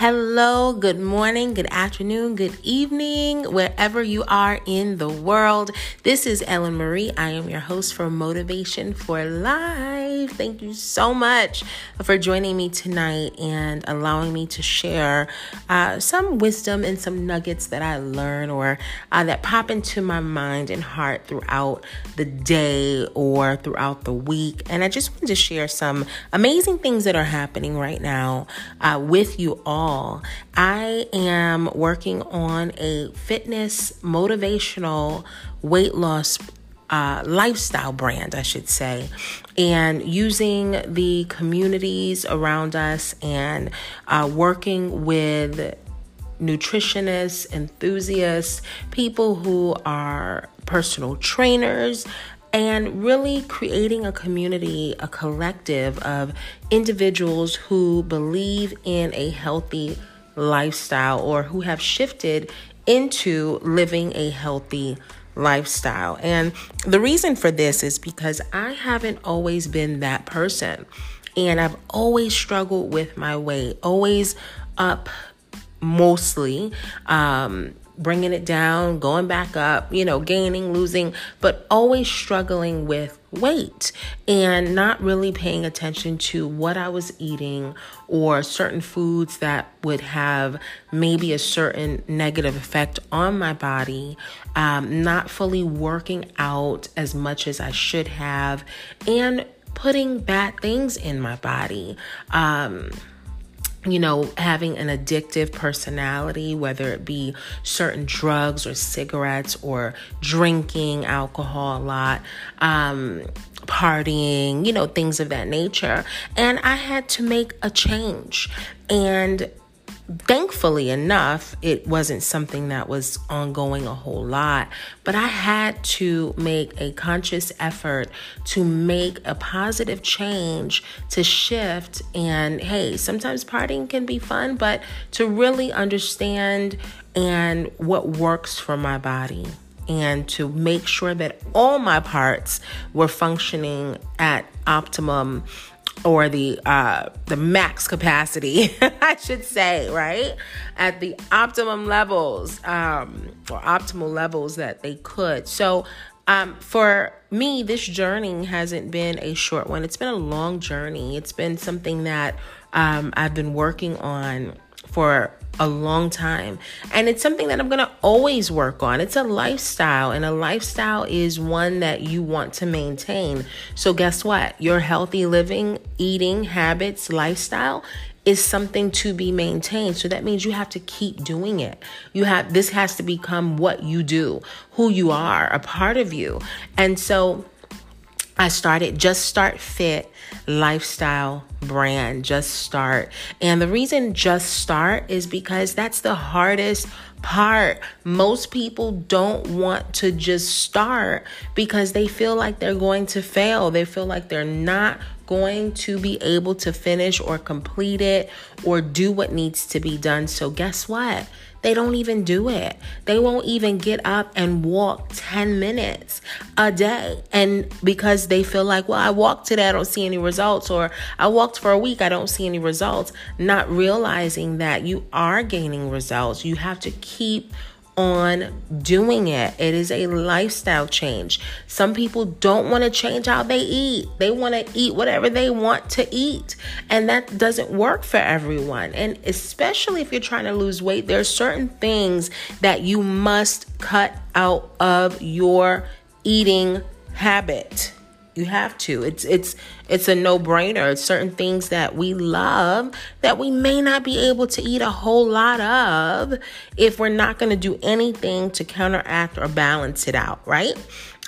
Hello, good morning, good afternoon, good evening, wherever you are in the world. This is Ellen Marie. I am your host for Motivation for Life. Thank you so much for joining me tonight and allowing me to share uh, some wisdom and some nuggets that I learn or uh, that pop into my mind and heart throughout the day or throughout the week. And I just wanted to share some amazing things that are happening right now uh, with you all. I am working on a fitness, motivational, weight loss uh, lifestyle brand, I should say, and using the communities around us and uh, working with nutritionists, enthusiasts, people who are personal trainers, and really creating a community, a collective of individuals who believe in a healthy lifestyle or who have shifted into living a healthy lifestyle. And the reason for this is because I haven't always been that person. And I've always struggled with my weight, always up mostly. Um, bringing it down, going back up, you know, gaining, losing, but always struggling with weight and not really paying attention to what I was eating or certain foods that would have maybe a certain negative effect on my body, um, not fully working out as much as I should have, and putting bad things in my body. Um, you know, having an addictive personality, whether it be certain drugs or cigarettes or drinking alcohol a lot, um, partying, you know, things of that nature. And I had to make a change. And thankfully enough, it wasn't something that was ongoing a whole lot, but I had to make a conscious effort to make a positive change to shift. And hey, sometimes partying can be fun, but to really understand and what works for my body and to make sure that all my parts were functioning at optimum or the uh, the max capacity, I should say, right at the optimum levels um, or optimal levels that they could. So, um, for me, this journey hasn't been a short one. It's been a long journey. It's been something that um, I've been working on for a long time. And it's something that I'm going to always work on. It's a lifestyle, and a lifestyle is one that you want to maintain. So, guess what? Your healthy living, eating habits, lifestyle is something to be maintained. So that means you have to keep doing it. You have this has to become what you do, who you are, a part of you. And so I started Just Start Fit lifestyle brand, Just Start. And the reason Just Start is because that's the hardest part. Most people don't want to just start because they feel like they're going to fail. They feel like they're not going to be able to finish or complete it or do what needs to be done. So, guess what? They don't even do it. They won't even get up and walk 10 minutes a day. And because they feel like, well, I walked today, I don't see any results, or I walked for a week, I don't see any results, not realizing that you are gaining results. You have to keep on doing it. It is a lifestyle change. Some people don't want to change how they eat. They want to eat whatever they want to eat. And that doesn't work for everyone. And especially if you're trying to lose weight, there are certain things that you must cut out of your eating habit. You have to. It's it's it's a no-brainer. It's certain things that we love that we may not be able to eat a whole lot of if we're not going to do anything to counteract or balance it out, right?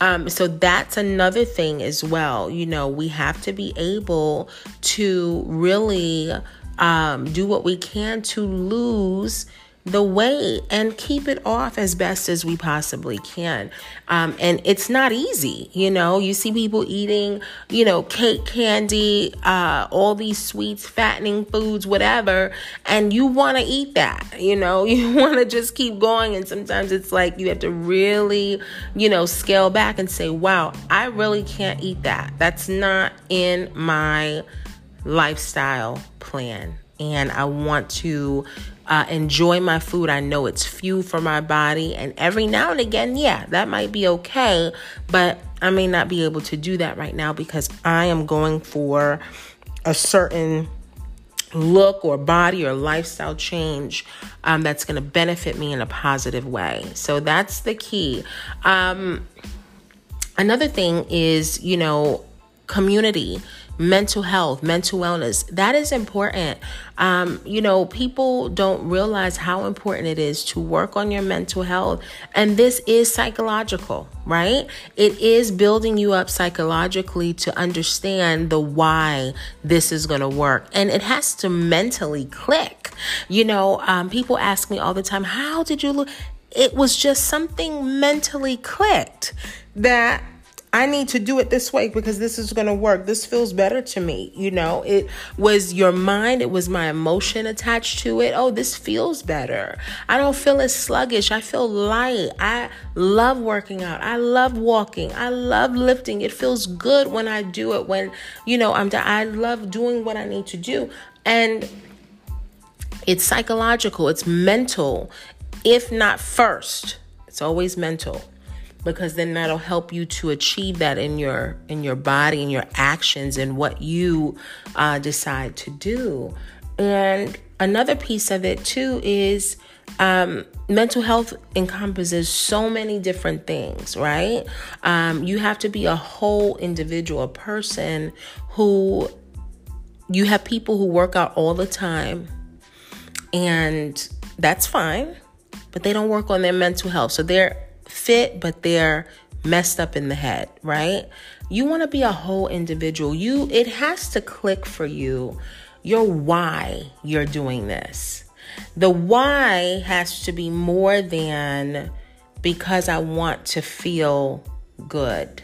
Um, so that's another thing as well. You know, we have to be able to really um, do what we can to lose the weight and keep it off as best as we possibly can. Um, and it's not easy, you know. You see people eating, you know, cake, candy, uh, all these sweets, fattening foods, whatever, and you want to eat that, you know. You want to just keep going, and sometimes it's like you have to really, you know, scale back and say, "Wow, I really can't eat that. That's not in my lifestyle plan." and I want to uh, enjoy my food. I know it's fuel for my body. And every now and again, yeah, that might be okay. But I may not be able to do that right now because I am going for a certain look or body or lifestyle change um, that's going to benefit me in a positive way. So that's the key. Um, another thing is, you know, community mental health, mental wellness. That is important. Um, you know, people don't realize how important it is to work on your mental health. And this is psychological, right? It is building you up psychologically to understand the why this is going to work. And it has to mentally click. You know, um, people ask me all the time, how did you look? It was just something mentally clicked that I need to do it this way because this is going to work. This feels better to me. You know, it was your mind, it was my emotion attached to it. Oh, this feels better. I don't feel as sluggish. I feel light. I love working out. I love walking. I love lifting. It feels good when I do it when, you know, I'm I love doing what I need to do. And it's psychological, it's mental. If not first, it's always mental because then that'll help you to achieve that in your in your body and your actions and what you uh, decide to do. And another piece of it too is um, mental health encompasses so many different things right? Um, you have to be a whole individual person who you have people who work out all the time and that's fine but they don't work on their mental health. So they're fit, but they're messed up in the head, right? You want to be a whole individual. You it has to click for you your why you're doing this. The why has to be more than because I want to feel good.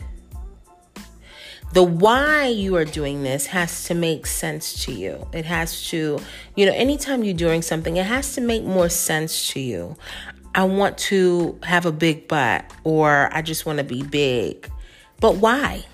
The why you are doing this has to make sense to you. It has to, you know, anytime you're doing something, it has to make more sense to you. I want to have a big butt or I just want to be big. But why?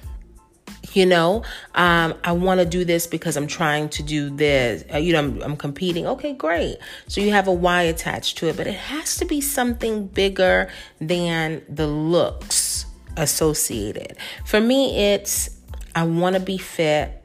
You know, um, I want to do this because I'm trying to do this. Uh, you know, I'm, I'm competing. Okay, great. So you have a why attached to it, but it has to be something bigger than the looks associated. For me, it's I want to be fit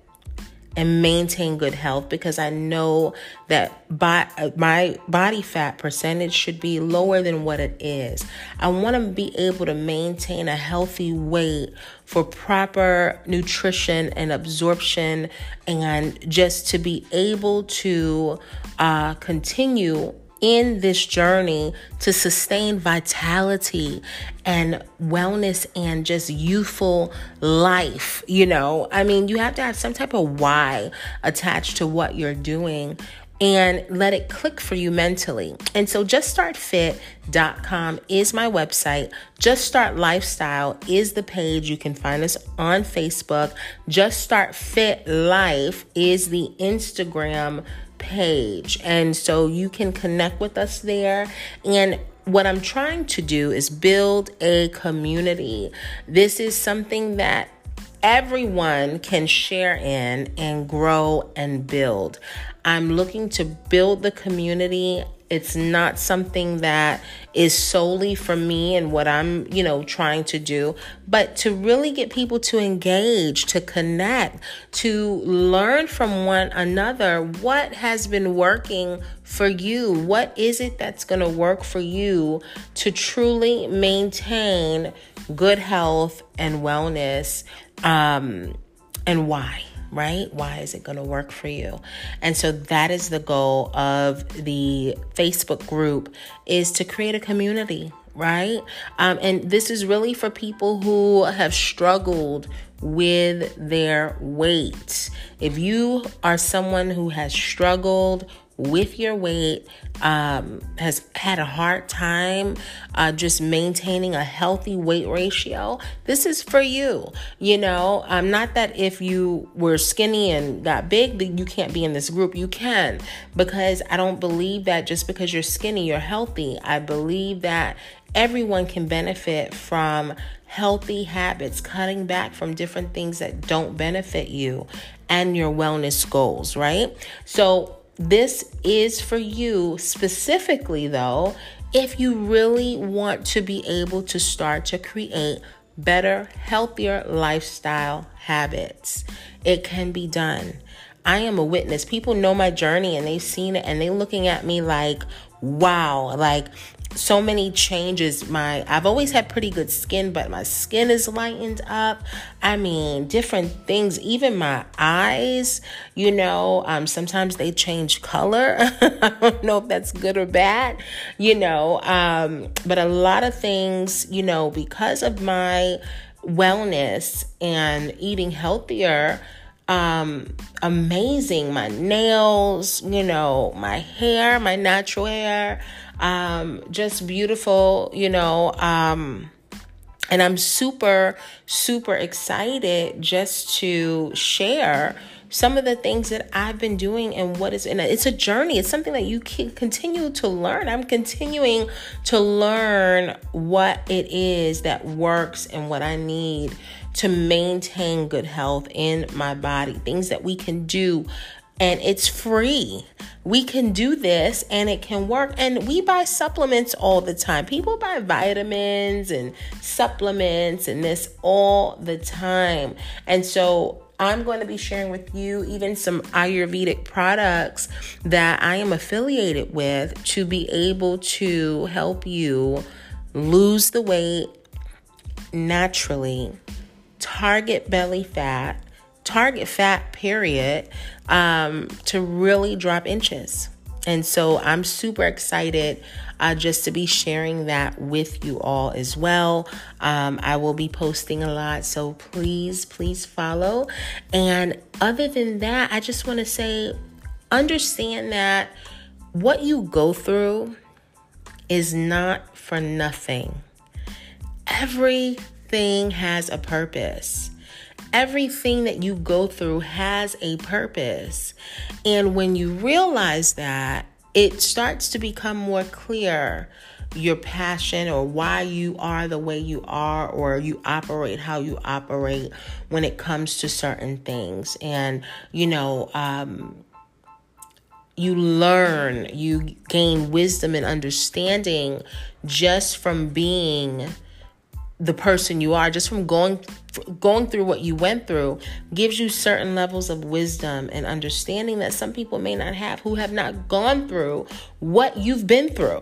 and maintain good health because I know that by, my body fat percentage should be lower than what it is. I want to be able to maintain a healthy weight for proper nutrition and absorption and just to be able to uh, continue in this journey to sustain vitality and wellness and just youthful life. You know, I mean, you have to have some type of why attached to what you're doing and let it click for you mentally. And so juststartfit.com is my website. Just Start Lifestyle is the page. You can find us on Facebook. Just Start Fit Life is the Instagram page. And so you can connect with us there. And what I'm trying to do is build a community. This is something that everyone can share in and grow and build. I'm looking to build the community it's not something that is solely for me and what I'm, you know, trying to do, but to really get people to engage, to connect, to learn from one another what has been working for you. What is it that's going to work for you to truly maintain good health and wellness? Um, and why? Right? Why is it going to work for you? And so that is the goal of the Facebook group is to create a community, right? Um, and this is really for people who have struggled with their weight. If you are someone who has struggled with your weight, um, has had a hard time uh, just maintaining a healthy weight ratio, this is for you. You know, um, not that if you were skinny and got big, that you can't be in this group. You can, because I don't believe that just because you're skinny, you're healthy. I believe that everyone can benefit from healthy habits, cutting back from different things that don't benefit you and your wellness goals, right? So, this is for you specifically, though, if you really want to be able to start to create better, healthier lifestyle habits. It can be done. I am a witness. People know my journey and they've seen it and they're looking at me like, wow, like so many changes. My I've always had pretty good skin but my skin is lightened up. I mean different things. Even my eyes you know um sometimes they change color. I don't know if that's good or bad you know um but a lot of things you know because of my wellness and eating healthier um amazing. My nails you know my hair my natural hair um, just beautiful, you know. Um, and I'm super, super excited just to share some of the things that I've been doing and what is, and it's a journey. It's something that you can continue to learn. I'm continuing to learn what it is that works and what I need to maintain good health in my body, things that we can do and it's free. We can do this and it can work. And we buy supplements all the time. People buy vitamins and supplements and this all the time. And so I'm going to be sharing with you even some Ayurvedic products that I am affiliated with to be able to help you lose the weight naturally, target belly fat, target fat period um, to really drop inches. And so I'm super excited uh, just to be sharing that with you all as well. Um, I will be posting a lot, so please, please follow. And other than that, I just want to say understand that what you go through is not for nothing. Everything has a purpose everything that you go through has a purpose. And when you realize that, it starts to become more clear your passion or why you are the way you are or you operate how you operate when it comes to certain things. And, you know, um, you learn, you gain wisdom and understanding just from being the person you are just from going going through what you went through gives you certain levels of wisdom and understanding that some people may not have who have not gone through what you've been through.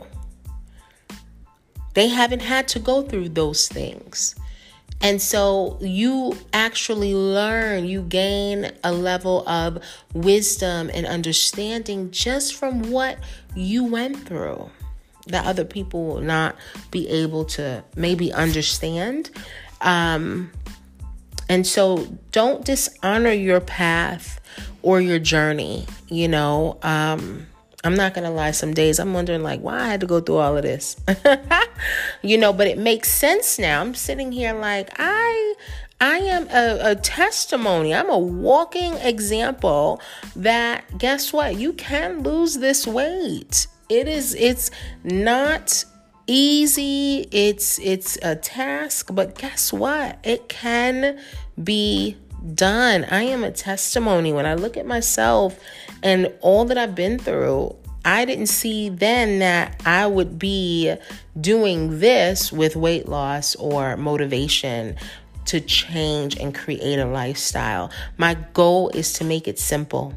They haven't had to go through those things. And so you actually learn, you gain a level of wisdom and understanding just from what you went through that other people will not be able to maybe understand. Um, and so don't dishonor your path or your journey. You know, um, I'm not gonna lie, some days I'm wondering like why I had to go through all of this. you know, but it makes sense now. I'm sitting here like I I am a, a, testimony. I'm a walking example that guess what? You can lose this weight it is it's not easy it's it's a task but guess what? It can be done. I am a testimony. When i look at myself and all that i've been through i didn't see then that i would be doing this with weight loss or motivation to change and create a lifestyle. My goal is to make it simple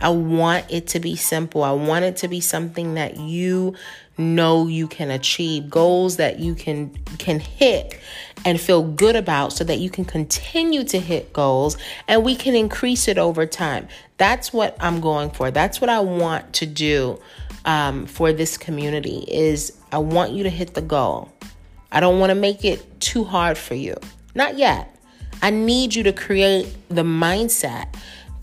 I want it to be simple. I want it to be something that you know you can achieve, goals that you can can hit and feel good about so that you can continue to hit goals and we can increase it over time. That's what I'm going for. That's what I want to do um, for this community is I want you to hit the goal. I don't want to make it too hard for you. Not yet. I need you to create the mindset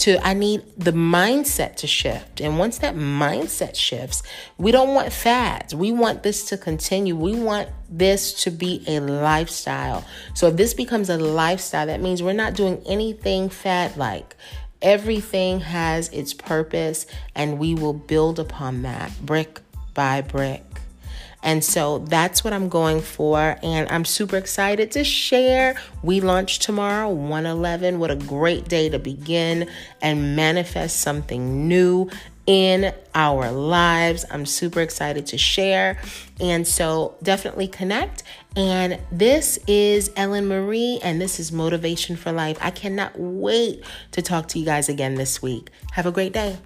to I need the mindset to shift. And once that mindset shifts, we don't want fads. We want this to continue. We want this to be a lifestyle. So if this becomes a lifestyle, that means we're not doing anything fad like. Everything has its purpose and we will build upon that brick by brick. And so that's what I'm going for. And I'm super excited to share. We launch tomorrow, 111. What a great day to begin and manifest something new in our lives. I'm super excited to share. And so definitely connect. And this is Ellen Marie, and this is Motivation for Life. I cannot wait to talk to you guys again this week. Have a great day.